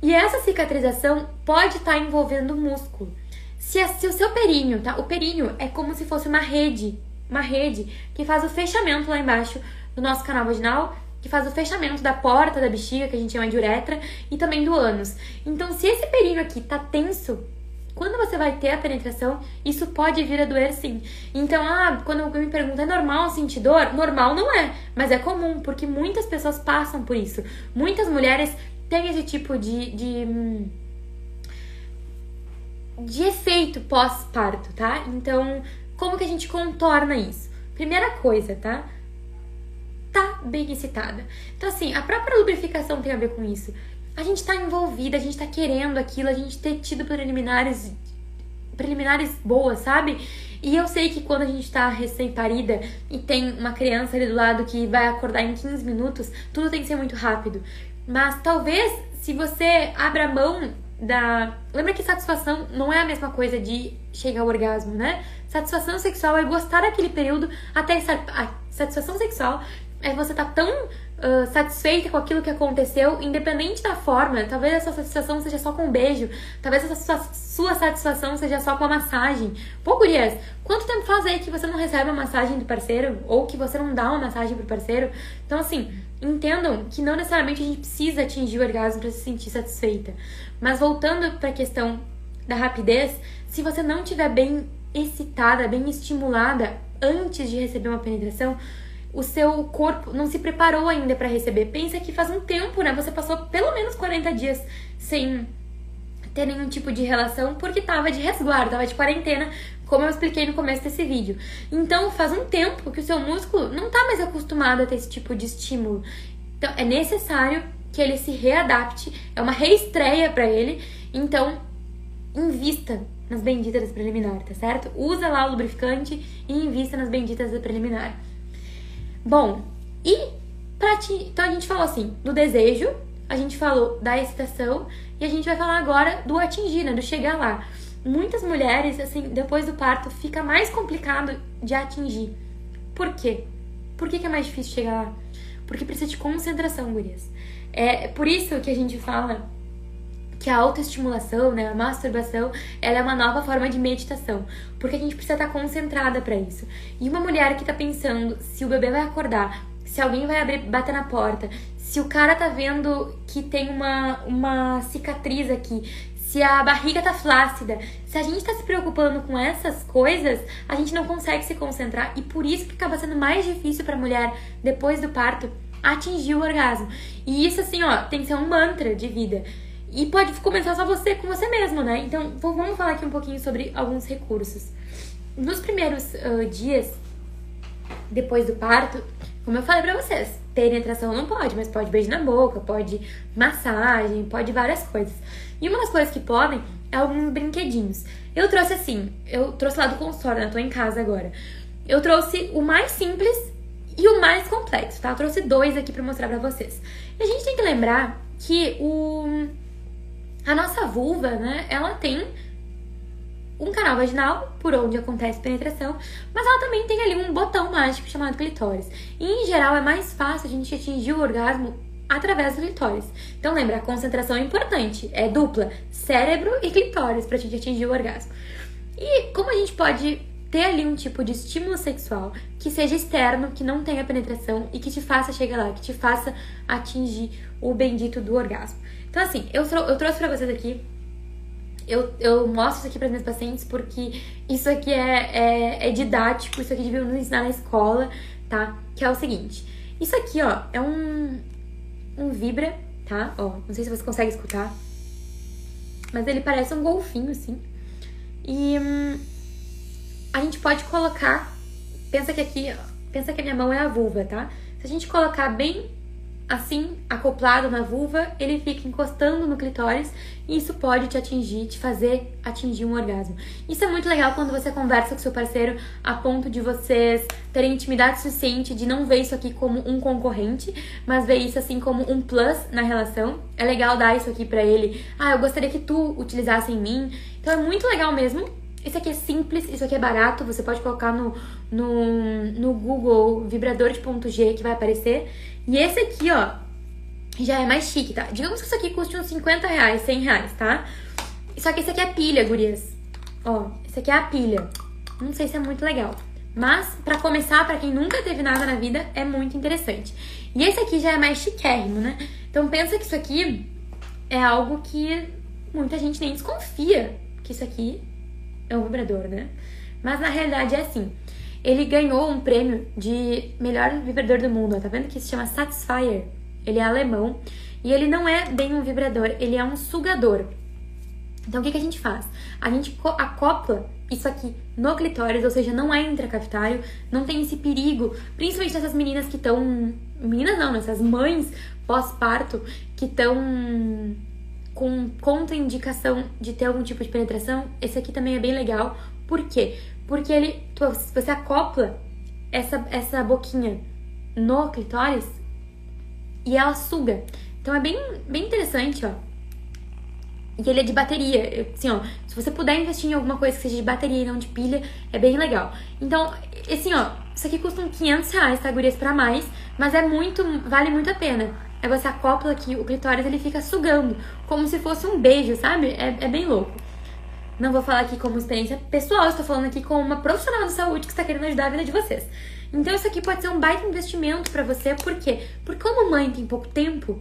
E essa cicatrização pode estar tá envolvendo o músculo. Se, a, se o seu períneo, tá? O períneo é como se fosse uma rede, uma rede que faz o fechamento lá embaixo do nosso canal vaginal, que faz o fechamento da porta da bexiga, que a gente chama de uretra, e também do ânus. Então, se esse períneo aqui tá tenso, quando você vai ter a penetração, isso pode vir a doer sim. Então, ah, quando alguém me pergunta, é normal sentir dor? Normal não é, mas é comum, porque muitas pessoas passam por isso. Muitas mulheres têm esse tipo de, de, de efeito pós-parto, tá? Então, como que a gente contorna isso? Primeira coisa, tá? Tá bem excitada. Então, assim, a própria lubrificação tem a ver com isso a gente tá envolvida, a gente tá querendo aquilo, a gente ter tido preliminares preliminares boas, sabe? E eu sei que quando a gente tá recém-parida e tem uma criança ali do lado que vai acordar em 15 minutos, tudo tem que ser muito rápido. Mas talvez se você abra mão da. Lembra que satisfação não é a mesma coisa de chegar ao orgasmo, né? Satisfação sexual é gostar daquele período até a satisfação sexual é você tá tão uh, satisfeita com aquilo que aconteceu, independente da forma. Talvez essa satisfação seja só com um beijo, talvez essa sua, sua satisfação seja só com a massagem. Pô, gurias, quanto tempo faz aí que você não recebe uma massagem do parceiro? Ou que você não dá uma massagem pro parceiro? Então, assim, entendam que não necessariamente a gente precisa atingir o orgasmo para se sentir satisfeita. Mas voltando para a questão da rapidez, se você não estiver bem excitada, bem estimulada antes de receber uma penetração, o seu corpo não se preparou ainda para receber. Pensa que faz um tempo, né? Você passou pelo menos 40 dias sem ter nenhum tipo de relação porque tava de resguardo, tava de quarentena, como eu expliquei no começo desse vídeo. Então, faz um tempo que o seu músculo não tá mais acostumado a ter esse tipo de estímulo. Então, é necessário que ele se readapte, é uma reestreia para ele. Então, invista nas benditas da preliminar, tá certo? Usa lá o lubrificante e invista nas benditas da preliminar. Bom, e pra ti, então a gente falou assim do desejo, a gente falou da excitação e a gente vai falar agora do atingir, né, do chegar lá. Muitas mulheres, assim, depois do parto, fica mais complicado de atingir. Por quê? Por que, que é mais difícil chegar lá? Porque precisa de concentração, gurias. É por isso que a gente fala que a autoestimulação, né, a masturbação, ela é uma nova forma de meditação, porque a gente precisa estar concentrada para isso. E uma mulher que tá pensando se o bebê vai acordar, se alguém vai abrir, bater na porta, se o cara tá vendo que tem uma, uma cicatriz aqui, se a barriga tá flácida, se a gente tá se preocupando com essas coisas, a gente não consegue se concentrar e por isso que acaba sendo mais difícil para a mulher depois do parto atingir o orgasmo. E isso assim, ó, tem que ser um mantra de vida. E pode começar só você com você mesmo, né? Então, vamos falar aqui um pouquinho sobre alguns recursos. Nos primeiros uh, dias depois do parto, como eu falei pra vocês, penetração não pode, mas pode beijo na boca, pode massagem, pode várias coisas. E uma das coisas que podem é alguns brinquedinhos. Eu trouxe assim, eu trouxe lá do consultório, né? Eu tô em casa agora. Eu trouxe o mais simples e o mais complexo, tá? Eu trouxe dois aqui para mostrar para vocês. E a gente tem que lembrar que o a nossa vulva, né, ela tem um canal vaginal por onde acontece penetração, mas ela também tem ali um botão mágico chamado clitóris. E em geral é mais fácil a gente atingir o orgasmo através do clitóris. Então lembra, a concentração é importante, é dupla, cérebro e clitóris para a gente atingir o orgasmo. E como a gente pode ter ali um tipo de estímulo sexual que seja externo, que não tenha penetração e que te faça chegar lá, que te faça atingir o bendito do orgasmo. Então, assim, eu, eu trouxe pra vocês aqui. Eu, eu mostro isso aqui para minhas pacientes porque isso aqui é, é, é didático, isso aqui devia nos ensinar na escola, tá? Que é o seguinte: isso aqui, ó, é um, um vibra, tá? Ó, não sei se você consegue escutar, mas ele parece um golfinho, assim. E hum, a gente pode colocar. Pensa que aqui, pensa que a minha mão é a vulva, tá? Se a gente colocar bem assim, acoplado na vulva, ele fica encostando no clitóris e isso pode te atingir, te fazer atingir um orgasmo. Isso é muito legal quando você conversa com seu parceiro a ponto de vocês terem intimidade suficiente de não ver isso aqui como um concorrente, mas ver isso assim como um plus na relação. É legal dar isso aqui para ele. Ah, eu gostaria que tu utilizasse em mim. Então é muito legal mesmo isso aqui é simples, isso aqui é barato, você pode colocar no, no, no Google vibrador de ponto G que vai aparecer. E esse aqui, ó, já é mais chique, tá? Digamos que isso aqui custe uns 50 reais, 100 reais, tá? Só que esse aqui é pilha, gurias. Ó, esse aqui é a pilha. Não sei se é muito legal. Mas, para começar, para quem nunca teve nada na vida, é muito interessante. E esse aqui já é mais chiquérrimo, né? Então pensa que isso aqui é algo que muita gente nem desconfia que isso aqui é um vibrador, né? Mas na realidade é assim. Ele ganhou um prêmio de melhor vibrador do mundo. Tá vendo que se chama Satisfyer? Ele é alemão e ele não é bem um vibrador, ele é um sugador. Então o que, que a gente faz? A gente acopla isso aqui no clitóris, ou seja, não é intracavitário, não tem esse perigo, principalmente nessas meninas que estão. Meninas não, nessas mães pós-parto que estão com contraindicação de ter algum tipo de penetração, esse aqui também é bem legal. Por quê? Porque ele, você acopla essa, essa boquinha no clitóris e ela suga. Então é bem, bem interessante, ó. E ele é de bateria. Assim, ó, se você puder investir em alguma coisa que seja de bateria e não de pilha, é bem legal. Então, assim, ó, isso aqui custa uns 500 reais, tá, gurias, pra mais, mas é muito, vale muito a pena. Aí você acopla aqui o clitóris, ele fica sugando, como se fosse um beijo, sabe? É, é bem louco. Não vou falar aqui como experiência pessoal, estou falando aqui como uma profissional de saúde que está querendo ajudar a vida de vocês. Então isso aqui pode ser um baita investimento para você, por quê? Porque como mãe tem pouco tempo,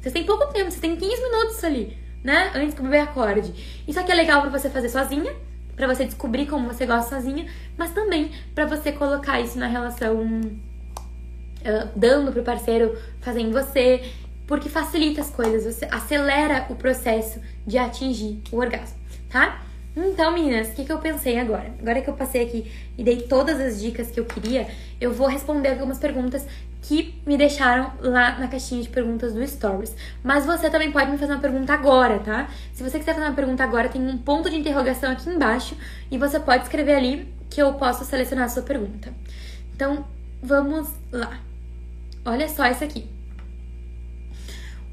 vocês têm pouco tempo, você tem 15 minutos ali, né? Antes que o bebê acorde. Isso aqui é legal para você fazer sozinha, para você descobrir como você gosta sozinha, mas também para você colocar isso na relação uh, dando pro parceiro fazer em você, porque facilita as coisas, você acelera o processo de atingir o orgasmo, tá? Então, meninas, o que, que eu pensei agora? Agora que eu passei aqui e dei todas as dicas que eu queria, eu vou responder algumas perguntas que me deixaram lá na caixinha de perguntas do Stories. Mas você também pode me fazer uma pergunta agora, tá? Se você quiser fazer uma pergunta agora, tem um ponto de interrogação aqui embaixo e você pode escrever ali que eu posso selecionar a sua pergunta. Então, vamos lá. Olha só isso aqui.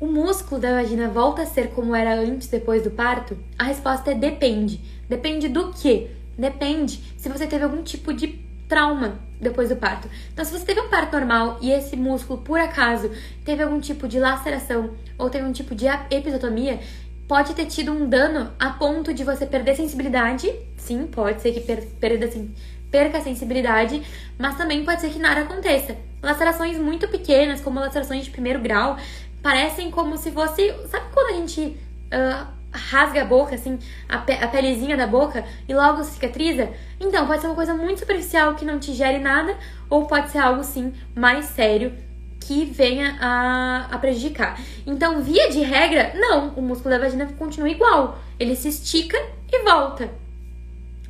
O músculo da vagina volta a ser como era antes depois do parto? A resposta é depende. Depende do quê? Depende se você teve algum tipo de trauma depois do parto. Então, se você teve um parto normal e esse músculo, por acaso, teve algum tipo de laceração ou teve um tipo de episotomia, pode ter tido um dano a ponto de você perder sensibilidade. Sim, pode ser que per perda, assim, perca a sensibilidade, mas também pode ser que nada aconteça. Lacerações muito pequenas, como lacerações de primeiro grau, parecem como se fosse. Sabe quando a gente uh, rasga a boca, assim, a, pe a pelezinha da boca e logo cicatriza? Então, pode ser uma coisa muito superficial que não te gere nada, ou pode ser algo, sim, mais sério que venha a, a prejudicar. Então, via de regra, não, o músculo da vagina continua igual. Ele se estica e volta.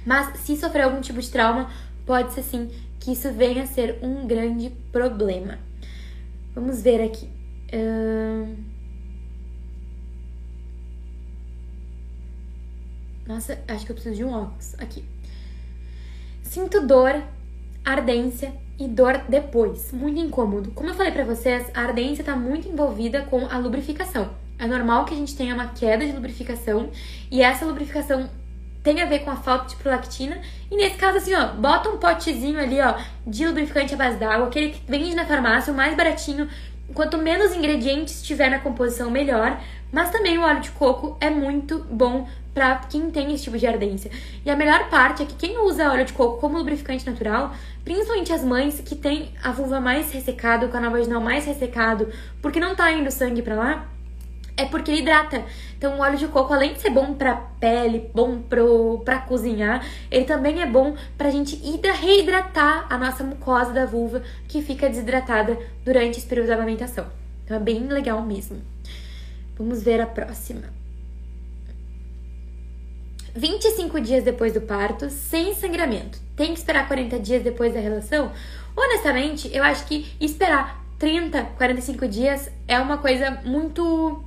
Mas se sofrer algum tipo de trauma, pode ser sim que isso venha a ser um grande problema. Vamos ver aqui. Nossa, acho que eu preciso de um óculos. Aqui. Sinto dor, ardência e dor depois. Muito incômodo. Como eu falei para vocês, a ardência está muito envolvida com a lubrificação. É normal que a gente tenha uma queda de lubrificação e essa lubrificação tem a ver com a falta de prolactina. E nesse caso, assim, ó, bota um potezinho ali, ó, de lubrificante à base d'água, aquele que vende na farmácia, o mais baratinho. Quanto menos ingredientes tiver na composição, melhor. Mas também o óleo de coco é muito bom para quem tem esse tipo de ardência. E a melhor parte é que quem usa óleo de coco como lubrificante natural, principalmente as mães que têm a vulva mais ressecada, o canal vaginal mais ressecado, porque não tá indo sangue para lá, é porque hidrata. Então, o óleo de coco, além de ser bom pra pele, bom pro, pra cozinhar, ele também é bom pra gente reidratar a nossa mucosa da vulva que fica desidratada durante esse período de amamentação. Então, é bem legal mesmo. Vamos ver a próxima. 25 dias depois do parto, sem sangramento. Tem que esperar 40 dias depois da relação? Honestamente, eu acho que esperar 30, 45 dias é uma coisa muito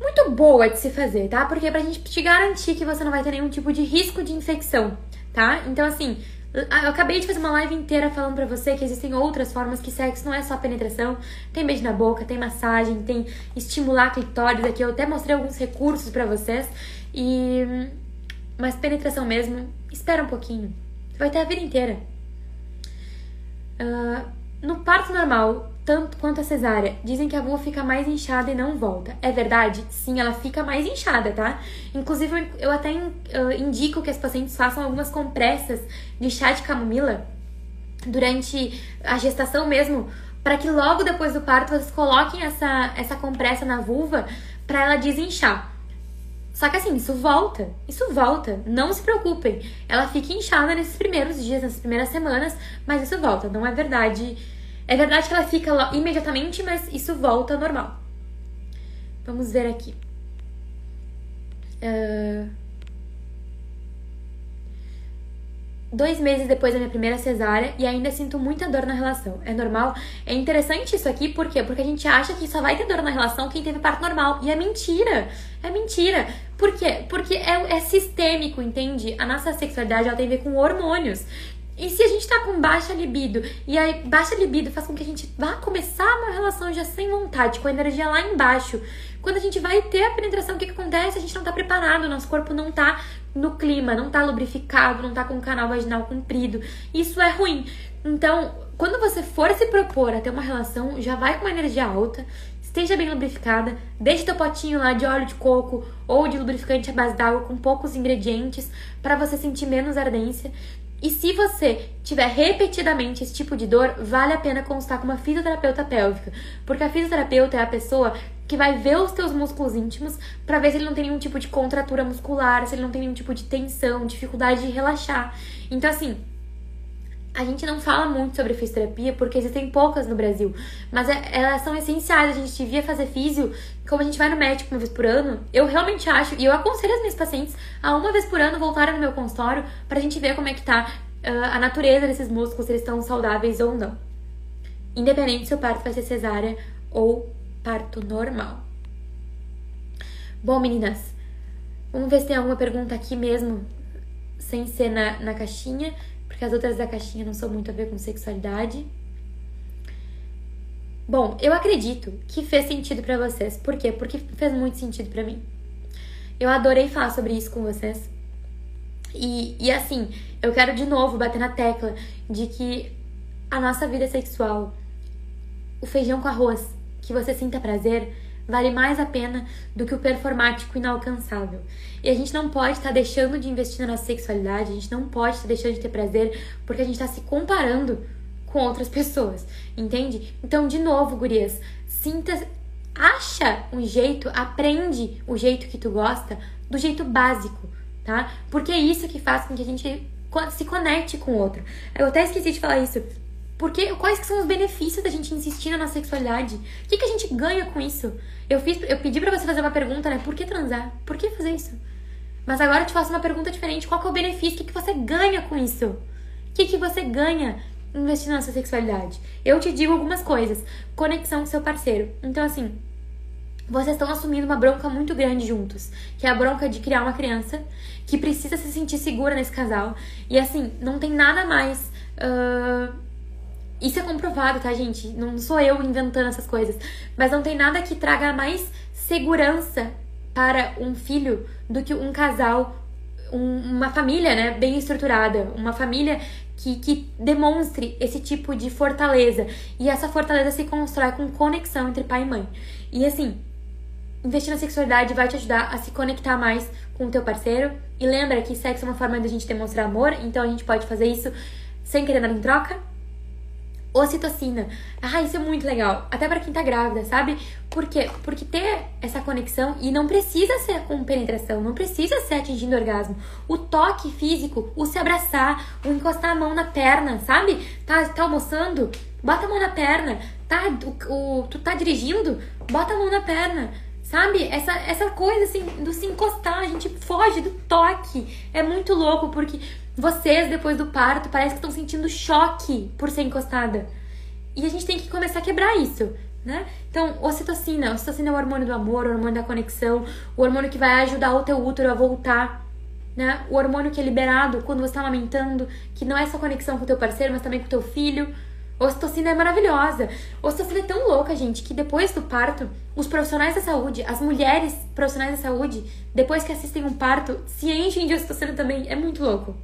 muito boa de se fazer, tá? Porque é pra gente te garantir que você não vai ter nenhum tipo de risco de infecção, tá? Então, assim, eu acabei de fazer uma live inteira falando pra você que existem outras formas que sexo não é só penetração. Tem beijo na boca, tem massagem, tem estimular clitóris aqui. Eu até mostrei alguns recursos para vocês. E. Mas penetração mesmo, espera um pouquinho. Vai ter a vida inteira. Uh, no parto normal, tanto quanto a cesárea, dizem que a vulva fica mais inchada e não volta. É verdade? Sim, ela fica mais inchada, tá? Inclusive, eu até indico que as pacientes façam algumas compressas de chá de camomila durante a gestação mesmo, para que logo depois do parto vocês coloquem essa, essa compressa na vulva para ela desinchar. Só que assim, isso volta. Isso volta. Não se preocupem. Ela fica inchada nesses primeiros dias, nessas primeiras semanas, mas isso volta. Não é verdade. É verdade que ela fica imediatamente, mas isso volta ao normal. Vamos ver aqui. Uh... dois meses depois da minha primeira cesárea e ainda sinto muita dor na relação. É normal? É interessante isso aqui, por quê? Porque a gente acha que só vai ter dor na relação quem teve parto normal. E é mentira! É mentira! Por quê? Porque é, é sistêmico, entende? A nossa sexualidade ela tem a ver com hormônios. E se a gente tá com baixa libido, e aí baixa libido faz com que a gente vá começar uma relação já sem vontade, com a energia lá embaixo. Quando a gente vai ter a penetração, o que, que acontece? A gente não tá preparado, nosso corpo não tá no clima, não tá lubrificado, não tá com o canal vaginal comprido. Isso é ruim. Então, quando você for se propor a ter uma relação, já vai com uma energia alta, esteja bem lubrificada, deixe teu potinho lá de óleo de coco ou de lubrificante à base d'água com poucos ingredientes para você sentir menos ardência. E se você tiver repetidamente esse tipo de dor, vale a pena consultar com uma fisioterapeuta pélvica, porque a fisioterapeuta é a pessoa que vai ver os teus músculos íntimos para ver se ele não tem nenhum tipo de contratura muscular, se ele não tem nenhum tipo de tensão, dificuldade de relaxar. Então, assim, a gente não fala muito sobre fisioterapia porque existem poucas no Brasil, mas é, elas são essenciais. A gente devia fazer físio, como a gente vai no médico uma vez por ano. Eu realmente acho, e eu aconselho as minhas pacientes a uma vez por ano voltarem no meu consultório pra gente ver como é que tá uh, a natureza desses músculos, se eles estão saudáveis ou não. Independente se o parto vai ser cesárea ou parto normal. Bom, meninas, vamos ver se tem alguma pergunta aqui mesmo, sem ser na, na caixinha, porque as outras da caixinha não são muito a ver com sexualidade. Bom, eu acredito que fez sentido para vocês. Por quê? Porque fez muito sentido para mim. Eu adorei falar sobre isso com vocês. E, e assim, eu quero de novo bater na tecla de que a nossa vida sexual, o feijão com arroz, que você sinta prazer, vale mais a pena do que o performático inalcançável. E a gente não pode estar tá deixando de investir na nossa sexualidade, a gente não pode estar tá deixando de ter prazer porque a gente está se comparando com outras pessoas, entende? Então, de novo, gurias, sinta, acha um jeito, aprende o jeito que tu gosta, do jeito básico, tá? Porque é isso que faz com que a gente se conecte com o outro. Eu até esqueci de falar isso. Porque quais que são os benefícios da gente insistir na nossa sexualidade? O que, que a gente ganha com isso? Eu fiz, eu pedi para você fazer uma pergunta, né? Por que transar? Por que fazer isso? Mas agora eu te faço uma pergunta diferente. Qual que é o benefício? O que, que você ganha com isso? O que, que você ganha investindo na sua sexualidade? Eu te digo algumas coisas. Conexão com seu parceiro. Então, assim, vocês estão assumindo uma bronca muito grande juntos, que é a bronca de criar uma criança que precisa se sentir segura nesse casal. E assim, não tem nada mais. Uh isso é comprovado, tá, gente? Não sou eu inventando essas coisas. Mas não tem nada que traga mais segurança para um filho do que um casal, um, uma família, né, bem estruturada. Uma família que, que demonstre esse tipo de fortaleza. E essa fortaleza se constrói com conexão entre pai e mãe. E assim, investir na sexualidade vai te ajudar a se conectar mais com o teu parceiro. E lembra que sexo é uma forma de a gente demonstrar amor, então a gente pode fazer isso sem querer nada em troca ocitocina. Ah, isso é muito legal. Até para quem tá grávida, sabe? Por quê? Porque ter essa conexão e não precisa ser com penetração, não precisa ser atingindo orgasmo. O toque físico, o se abraçar, o encostar a mão na perna, sabe? Tá, tá almoçando? Bota a mão na perna. Tá, o, o, tu tá dirigindo? Bota a mão na perna. Sabe? Essa, essa coisa assim do se encostar, a gente foge do toque. É muito louco porque vocês, depois do parto, parece que estão sentindo choque por ser encostada. E a gente tem que começar a quebrar isso, né? Então, ocitocina. Ocitocina é o hormônio do amor, o hormônio da conexão, o hormônio que vai ajudar o teu útero a voltar, né? O hormônio que é liberado quando você está amamentando, que não é só conexão com o teu parceiro, mas também com o teu filho. Ocitocina é maravilhosa. Ocitocina é tão louca, gente, que depois do parto, os profissionais da saúde, as mulheres profissionais da saúde, depois que assistem um parto, se enchem de ocitocina também. É muito louco.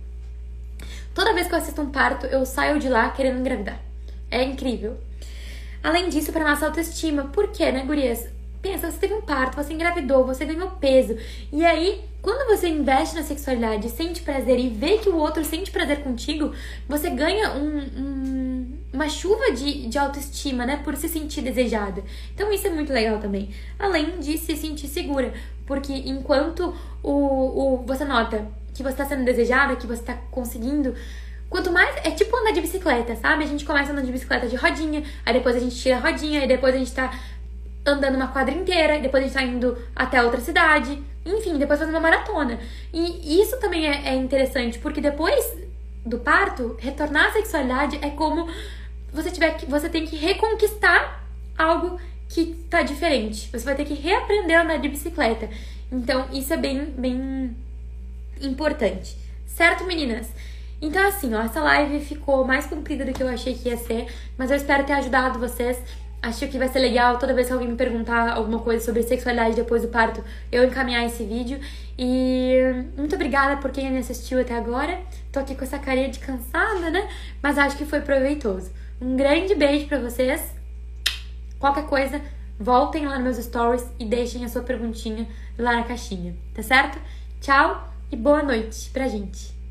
Toda vez que eu assisto um parto, eu saio de lá querendo engravidar. É incrível. Além disso, para nossa autoestima. Por quê, né, gurias? Pensa, você teve um parto, você engravidou, você ganhou peso. E aí, quando você investe na sexualidade, sente prazer e vê que o outro sente prazer contigo, você ganha um, um, uma chuva de, de autoestima, né? Por se sentir desejada. Então, isso é muito legal também. Além de se sentir segura. Porque enquanto o, o você nota que você está sendo desejada, que você está conseguindo. Quanto mais. É tipo andar de bicicleta, sabe? A gente começa andando de bicicleta de rodinha, aí depois a gente tira a rodinha, aí depois a gente tá andando uma quadra inteira, depois a gente tá indo até outra cidade. Enfim, depois fazendo uma maratona. E isso também é, é interessante, porque depois do parto, retornar à sexualidade é como você tiver que. Você tem que reconquistar algo que tá diferente. Você vai ter que reaprender a andar de bicicleta. Então, isso é bem, bem importante. Certo, meninas? Então, assim, ó, essa live ficou mais comprida do que eu achei que ia ser, mas eu espero ter ajudado vocês. Acho que vai ser legal toda vez que alguém me perguntar alguma coisa sobre sexualidade depois do parto, eu encaminhar esse vídeo. E muito obrigada por quem me assistiu até agora. Tô aqui com essa carinha de cansada, né? Mas acho que foi proveitoso. Um grande beijo para vocês. Qualquer coisa, voltem lá nos meus stories e deixem a sua perguntinha lá na caixinha, tá certo? Tchau! E boa noite pra gente.